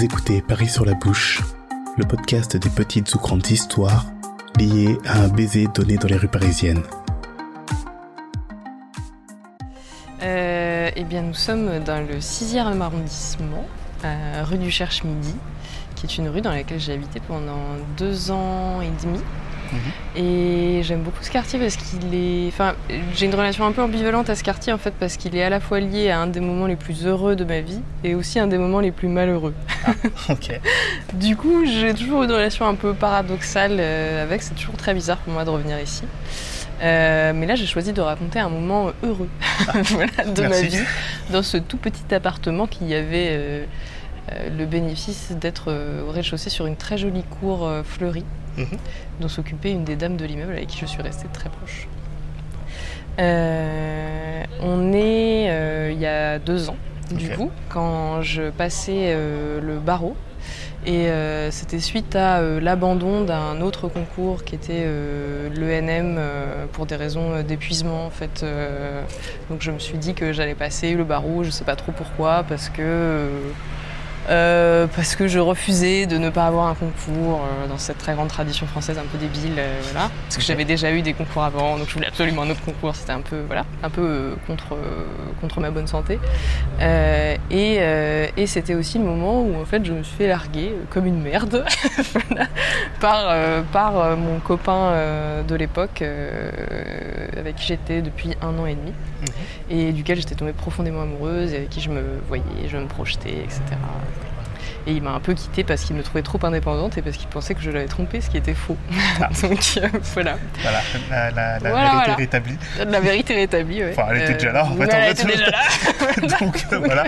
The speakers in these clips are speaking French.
Vous écoutez Paris sur la bouche, le podcast des petites ou grandes histoires liées à un baiser donné dans les rues parisiennes. Euh, eh bien, nous sommes dans le 6e arrondissement, rue du Cherche-Midi, qui est une rue dans laquelle j'ai habité pendant deux ans et demi. Et j'aime beaucoup ce quartier parce qu'il est. Enfin, j'ai une relation un peu ambivalente à ce quartier en fait parce qu'il est à la fois lié à un des moments les plus heureux de ma vie et aussi un des moments les plus malheureux. Ah, ok. du coup, j'ai toujours une relation un peu paradoxale euh, avec. C'est toujours très bizarre pour moi de revenir ici. Euh, mais là, j'ai choisi de raconter un moment heureux voilà, de ma vie dans ce tout petit appartement qui avait euh, euh, le bénéfice d'être euh, au rez-de-chaussée sur une très jolie cour euh, fleurie Dont s'occupait une des dames de l'immeuble avec qui je suis restée très proche. Euh, on est euh, il y a deux ans, du coup, quand je passais euh, le barreau. Et c'était suite à l'abandon d'un autre concours qui était l'ENM pour des raisons d'épuisement en fait. Donc je me suis dit que j'allais passer le barreau, je sais pas trop pourquoi, parce que euh, parce que je refusais de ne pas avoir un concours euh, dans cette très grande tradition française un peu débile, euh, voilà. Parce que j'avais déjà eu des concours avant, donc je voulais absolument un autre concours. C'était un peu, voilà, un peu contre contre ma bonne santé. Et et c'était aussi le moment où en fait je me suis fait larguer comme une merde par par mon copain de l'époque avec qui j'étais depuis un an et demi et duquel j'étais tombée profondément amoureuse et avec qui je me voyais, je me projetais, etc. Et il m'a un peu quittée parce qu'il me trouvait trop indépendante et parce qu'il pensait que je l'avais trompée, ce qui était faux. Donc euh, voilà, Voilà, la, la- la Voilà, vérité voilà. rétablie. la vérité rétablie. Ouais. Enfin, elle était déjà là, en fait, en elle fait. était déjà là. Donc euh, voilà.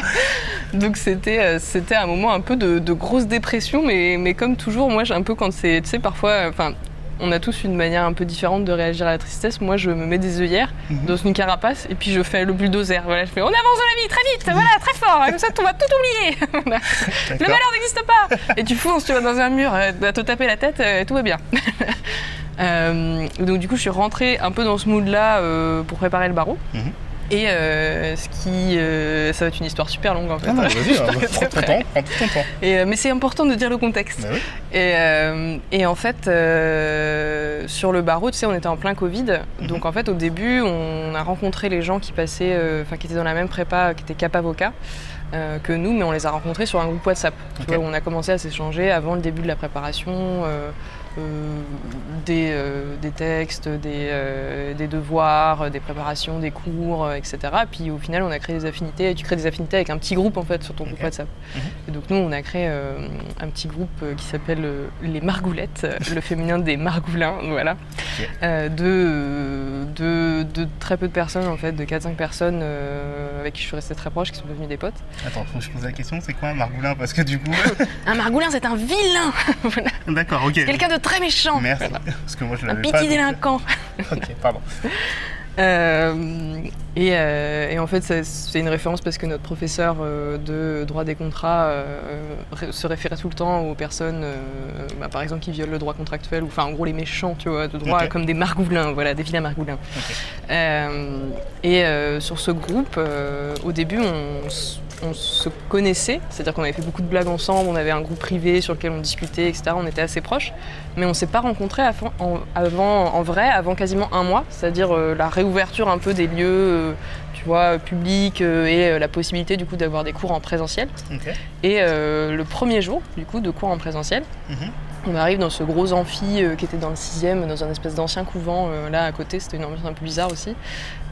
Donc c'était euh, c'était un moment un peu de, de grosse dépression, mais, mais comme toujours, moi j'ai un peu quand c'est, tu sais, parfois, enfin, on a tous une manière un peu différente de réagir à la tristesse. Moi, je me mets des œillères Mhm. dans une carapace et puis je fais le bulldozer. Voilà, je fais on avance dans la vie très vite, voilà, très fort, comme ça on va tout oublier. Le malheur n'existe pas. Et tu fonces, tu vas dans un mur, euh, à te taper la tête, euh, tout va bien. Euh, donc du coup, je suis rentrée un peu dans ce mood-là euh, pour préparer le barreau. Mhm. Et euh, ce qui, euh, ça va être une histoire super longue en fait. Ah non, vas-y, C'est prends ton vrai. temps, prends tout ton temps. Et, euh, mais c'est important de dire le contexte. Bah oui. Et, euh, et en fait, euh, sur le barreau, tu sais, on était en plein Covid. Mhm. Donc en fait, au début, on a rencontré les gens qui passaient, euh, enfin, qui étaient dans la même prépa, qui étaient Cap Avocat. euh, que nous, mais on les a rencontrés sur un groupe WhatsApp. Tu vois, où on a commencé à s'échanger avant le début de la préparation, euh, euh, des, euh, des textes, des, euh, des devoirs, euh, des préparations, des cours, euh, etc. Puis au final, on a créé des affinités. Et tu crées des affinités avec un petit groupe en fait sur ton groupe. WhatsApp. Mhm. Et donc nous, on a créé un petit groupe qui s'appelle les Margoulettes, le féminin des Margoulins, voilà, de, de, très peu de personnes en fait, de 4-5 personnes euh, avec qui je suis restée très proche, qui sont devenues des potes. Attends, faut que je pose la question, c'est quoi un margoulin? Parce que du coup. Un Margoulin, c'est un vilain, voilà, D'accord, ok. quelqu'un de très méchant, Merci. voilà. Parce que moi je un petit pas. donc- délinquant. Ok, pardon. Euh, et, euh, et en fait, c'est une référence parce que notre professeur euh, de droit des contrats se référait tout le temps aux personnes, bah, par exemple, qui violent le droit contractuel, ou enfin, en gros, les méchants, tu vois, de droit, comme des margoulins, voilà, des vilains margoulins. Et sur ce groupe, au début, on, on se connaissait, c'est-à-dire qu'on avait fait beaucoup de blagues ensemble, on avait un groupe privé sur lequel on discutait, etc. On était assez proches, mais on s'est pas rencontrés avant, en, avant- en vrai avant quasiment un mois, c'est-à-dire euh, la réouverture un peu des lieux, euh, tu vois, publics euh, et la possibilité du coup d'avoir des cours en présentiel. Et le premier jour du coup de cours en présentiel, Mhm. On arrive dans ce gros amphi euh, qui était dans le sixième, dans un espèce d'ancien couvent euh, là à côté. C'était une ambiance un peu bizarre aussi.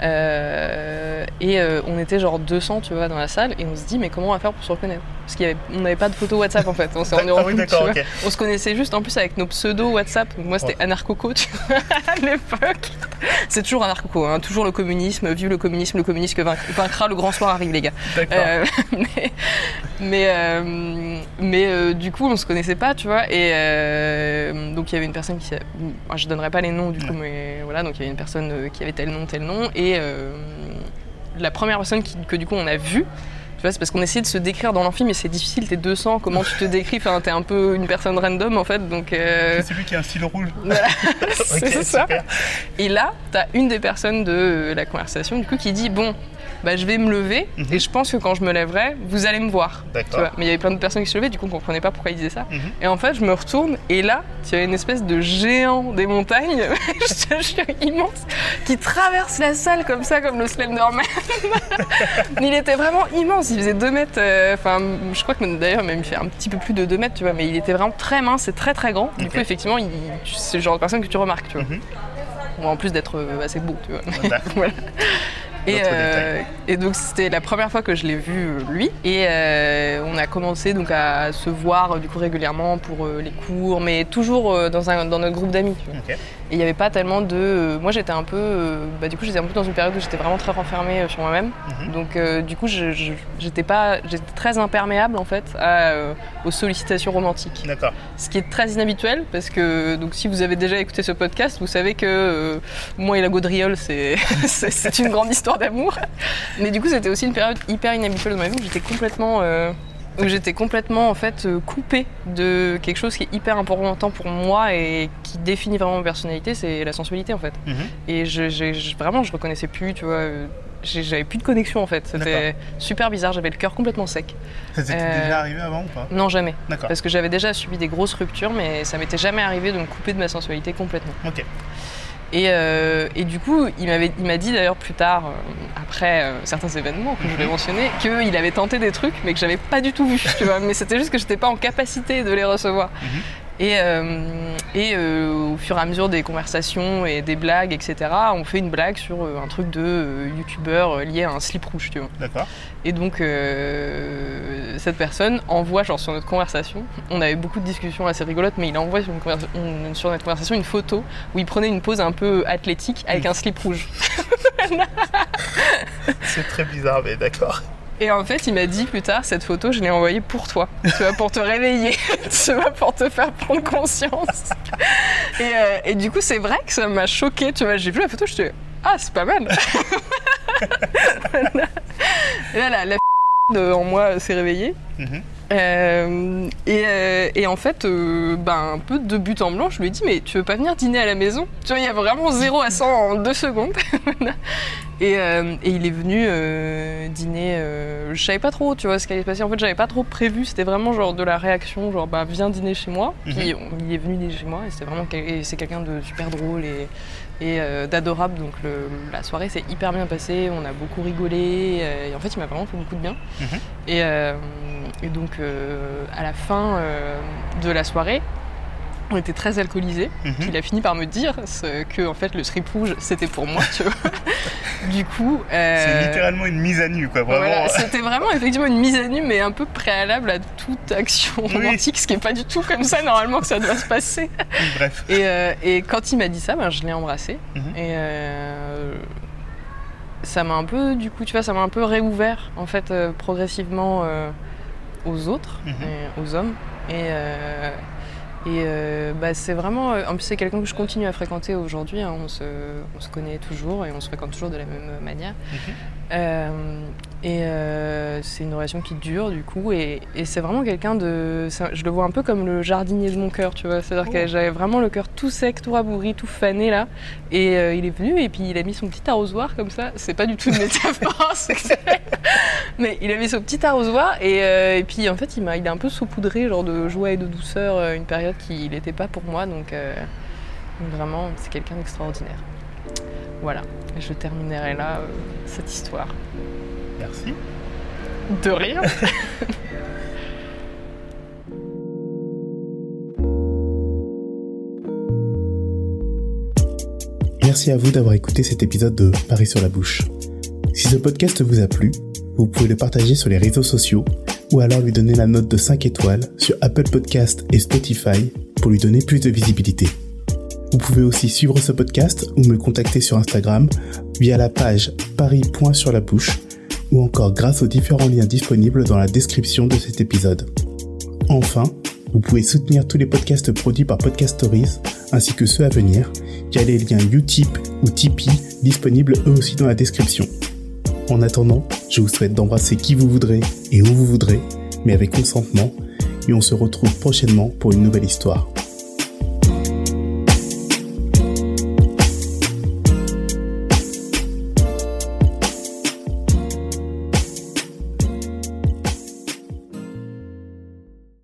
Euh, et on était genre 200, tu vois, dans la salle, et on se dit mais comment on va faire pour se reconnaître? Parce qu'on n'avait pas de photo WhatsApp en fait. On s'est rendu Ah oui, compte. On se connaissait juste en plus avec nos pseudos WhatsApp. Donc moi c'était Ouais. Anarcoco, tu vois, à l'époque. C'est toujours Anarcoco, hein, toujours le communisme, vive le communisme, le communisme que vaincra, le grand soir arrive les gars. D'accord. Euh, mais mais, euh, mais euh, du coup, on se connaissait pas, tu vois. Et euh, donc, il y avait une personne qui. Je donnerai pas les noms, du coup, mais voilà. Donc, il y avait une personne euh, qui avait tel nom, tel nom. Et euh, la première personne qui- que, du coup, on a vue. Tu vois, c'est parce qu'on essayait de se décrire dans l'amphi, mais c'est difficile, t'es 200, comment tu te décris Enfin, t'es un peu une personne random en fait, donc. euh, C'est celui qui a un stylo rouge. voilà, c'est ça. super. Et là, t'as une des personnes de la conversation, du coup, qui dit Bon, bah, je vais me lever Mhm. et je pense que quand je me lèverai, vous allez me voir. tu D'accord. vois. Mais il y avait plein de personnes qui se levaient, du coup, on comprenait pas pourquoi ils disaient ça. Mhm. Et en fait, je me retourne et là, il y a une espèce de géant des montagnes, je te jure, immense, qui traverse la salle comme ça, comme le Slenderman. Il était vraiment immense, il faisait 2 mètres, euh, enfin, je crois que d'ailleurs, même il fait un petit peu plus de 2 mètres, tu vois, mais il était vraiment très mince et très très grand. Du coup, effectivement, c'est le genre de personne que tu remarques, tu vois. Mhm. Bon, en plus d'être euh, assez beau, tu vois. Voilà. Et, euh, et donc c'était la première fois que je l'ai vu euh, lui et euh, on a commencé donc à se voir du coup régulièrement pour euh, les cours mais toujours dans, un, dans notre groupe d'amis tu vois. Ok. Et il n'y avait pas tellement de euh, moi j'étais un peu euh, bah, du coup j'étais un peu dans une période où j'étais vraiment très renfermée euh, sur moi-même Mhm. donc euh, du coup j'étais pas j'étais très imperméable en fait à, euh, aux sollicitations romantiques D'accord. ce qui est très inhabituel parce que donc si vous avez déjà écouté ce podcast, vous savez que euh, moi et la gaudriole c'est c'est une grande histoire d'amour. Mais du coup c'était aussi une période hyper inhabituelle dans ma vie où j'étais complètement où j'étais complètement en fait euh, coupée de quelque chose qui est hyper important pour moi et qui définit vraiment ma personnalité, c'est la sensualité en fait. Mhm. Et je, je- vraiment je reconnaissais plus, tu vois. euh, J'avais plus de connexion en fait, c'était super bizarre, j'avais le cœur complètement sec. Ça t'était Euh, déjà arrivé avant ou pas? Non, jamais. D'accord. Parce que j'avais déjà subi des grosses ruptures, mais ça m'était jamais arrivé de me couper de ma sensualité complètement. Ok. Et, euh, et du coup, il m'avait- il m'a dit d'ailleurs plus tard, euh, après euh, certains événements que je vais mentionner, qu'il avait tenté des trucs, mais que j'avais pas du tout vu, tu vois. Mais c'était juste que j'étais pas en capacité de les recevoir. Mhm. Et, euh, et euh, au fur et à mesure des conversations et des blagues, etc., on fait une blague sur euh, un truc de youtubeur lié à un slip rouge, tu vois. D'accord. Et donc, cette personne envoie, genre sur notre conversation, on avait beaucoup de discussions assez rigolotes, mais il envoie sur, une conversa- une- sur notre conversation une photo où il prenait une pose un peu athlétique avec un slip rouge. C'est très bizarre, mais d'accord. Et en fait, il m'a dit plus tard, cette photo, je l'ai envoyée pour toi, tu vois, pour te réveiller, tu vois, pour te faire prendre conscience. Et, euh, et du coup, c'est vrai que ça m'a choqué, tu vois, j'ai vu la photo, je dit, ah, c'est pas mal. et là, la, la de, en moi s'est réveillée. Mhm. Euh, et, euh, et en fait, euh, ben, un peu de but en blanc, je lui ai dit Mais tu veux pas venir dîner à la maison? Tu vois, il y a vraiment 0 à 100 en 2 secondes. et, et il est venu dîner. je savais pas trop, tu vois, ce qui allait se passer. En fait, j'avais pas trop prévu. C'était vraiment genre de la réaction genre, bah, viens dîner chez moi. Puis on- il est venu dîner chez moi et c'était vraiment. et c'est quelqu'un de super drôle et, et d'adorable. Donc le- la soirée s'est hyper bien passée. On a beaucoup rigolé. et en fait, il m'a vraiment fait beaucoup de bien. Mhm. Et, euh, et donc, euh, à la fin euh, de la soirée, on était très alcoolisés. Mhm. Il a fini par me dire ce- que en fait, le strip rouge, c'était pour moi, tu vois. du coup, euh, C'est littéralement une mise à nu, quoi. Vraiment. voilà, c'était vraiment effectivement une mise à nu, mais un peu préalable à toute action Oui. romantique, ce qui est pas du tout comme ça normalement que ça doit se passer. Bref. Et, euh, et quand il m'a dit ça, ben, je l'ai embrassé. Mhm. Et euh, ça m'a un peu, du coup, tu vois, ça m'a un peu réouvert, en fait, euh, progressivement euh, aux autres, Mhm. et aux hommes. Et, euh, et bah, c'est vraiment. En plus, c'est quelqu'un que je continue à fréquenter aujourd'hui. hein. On, se, on se connaît toujours et on se fréquente toujours de la même manière. Mhm. Et euh, c'est une relation qui dure du coup et, et c'est vraiment quelqu'un de je le vois un peu comme le jardinier de mon cœur tu vois. C'est à dire Oh. que j'avais vraiment le cœur tout sec tout rabougri tout fané là. Et euh, il est venu et puis il a mis son petit arrosoir comme ça. C'est pas du tout une métaphore que mais il a mis son petit arrosoir et, euh, et puis en fait il m'a il a un peu saupoudré genre de joie et de douceur une période qui n'était pas pour moi. Donc, donc vraiment c'est quelqu'un d'extraordinaire. Voilà. Je terminerai là cette histoire Merci. de rien. Merci à vous d'avoir écouté cet épisode de Paris sur la bouche. Si ce podcast vous a plu, vous pouvez le partager sur les réseaux sociaux ou alors lui donner la note de 5 étoiles sur Apple Podcast et Spotify pour lui donner plus de visibilité. Vous pouvez aussi suivre ce podcast ou me contacter sur Instagram via la page paris.surlabouche ou encore grâce aux différents liens disponibles dans la description de cet épisode. Enfin, vous pouvez soutenir tous les podcasts produits par Podcast Stories ainsi que ceux à venir via les liens Utip ou Tipeee disponibles eux aussi dans la description. En attendant, je vous souhaite d'embrasser qui vous voudrez et où vous voudrez, mais avec consentement, et on se retrouve prochainement pour une nouvelle histoire.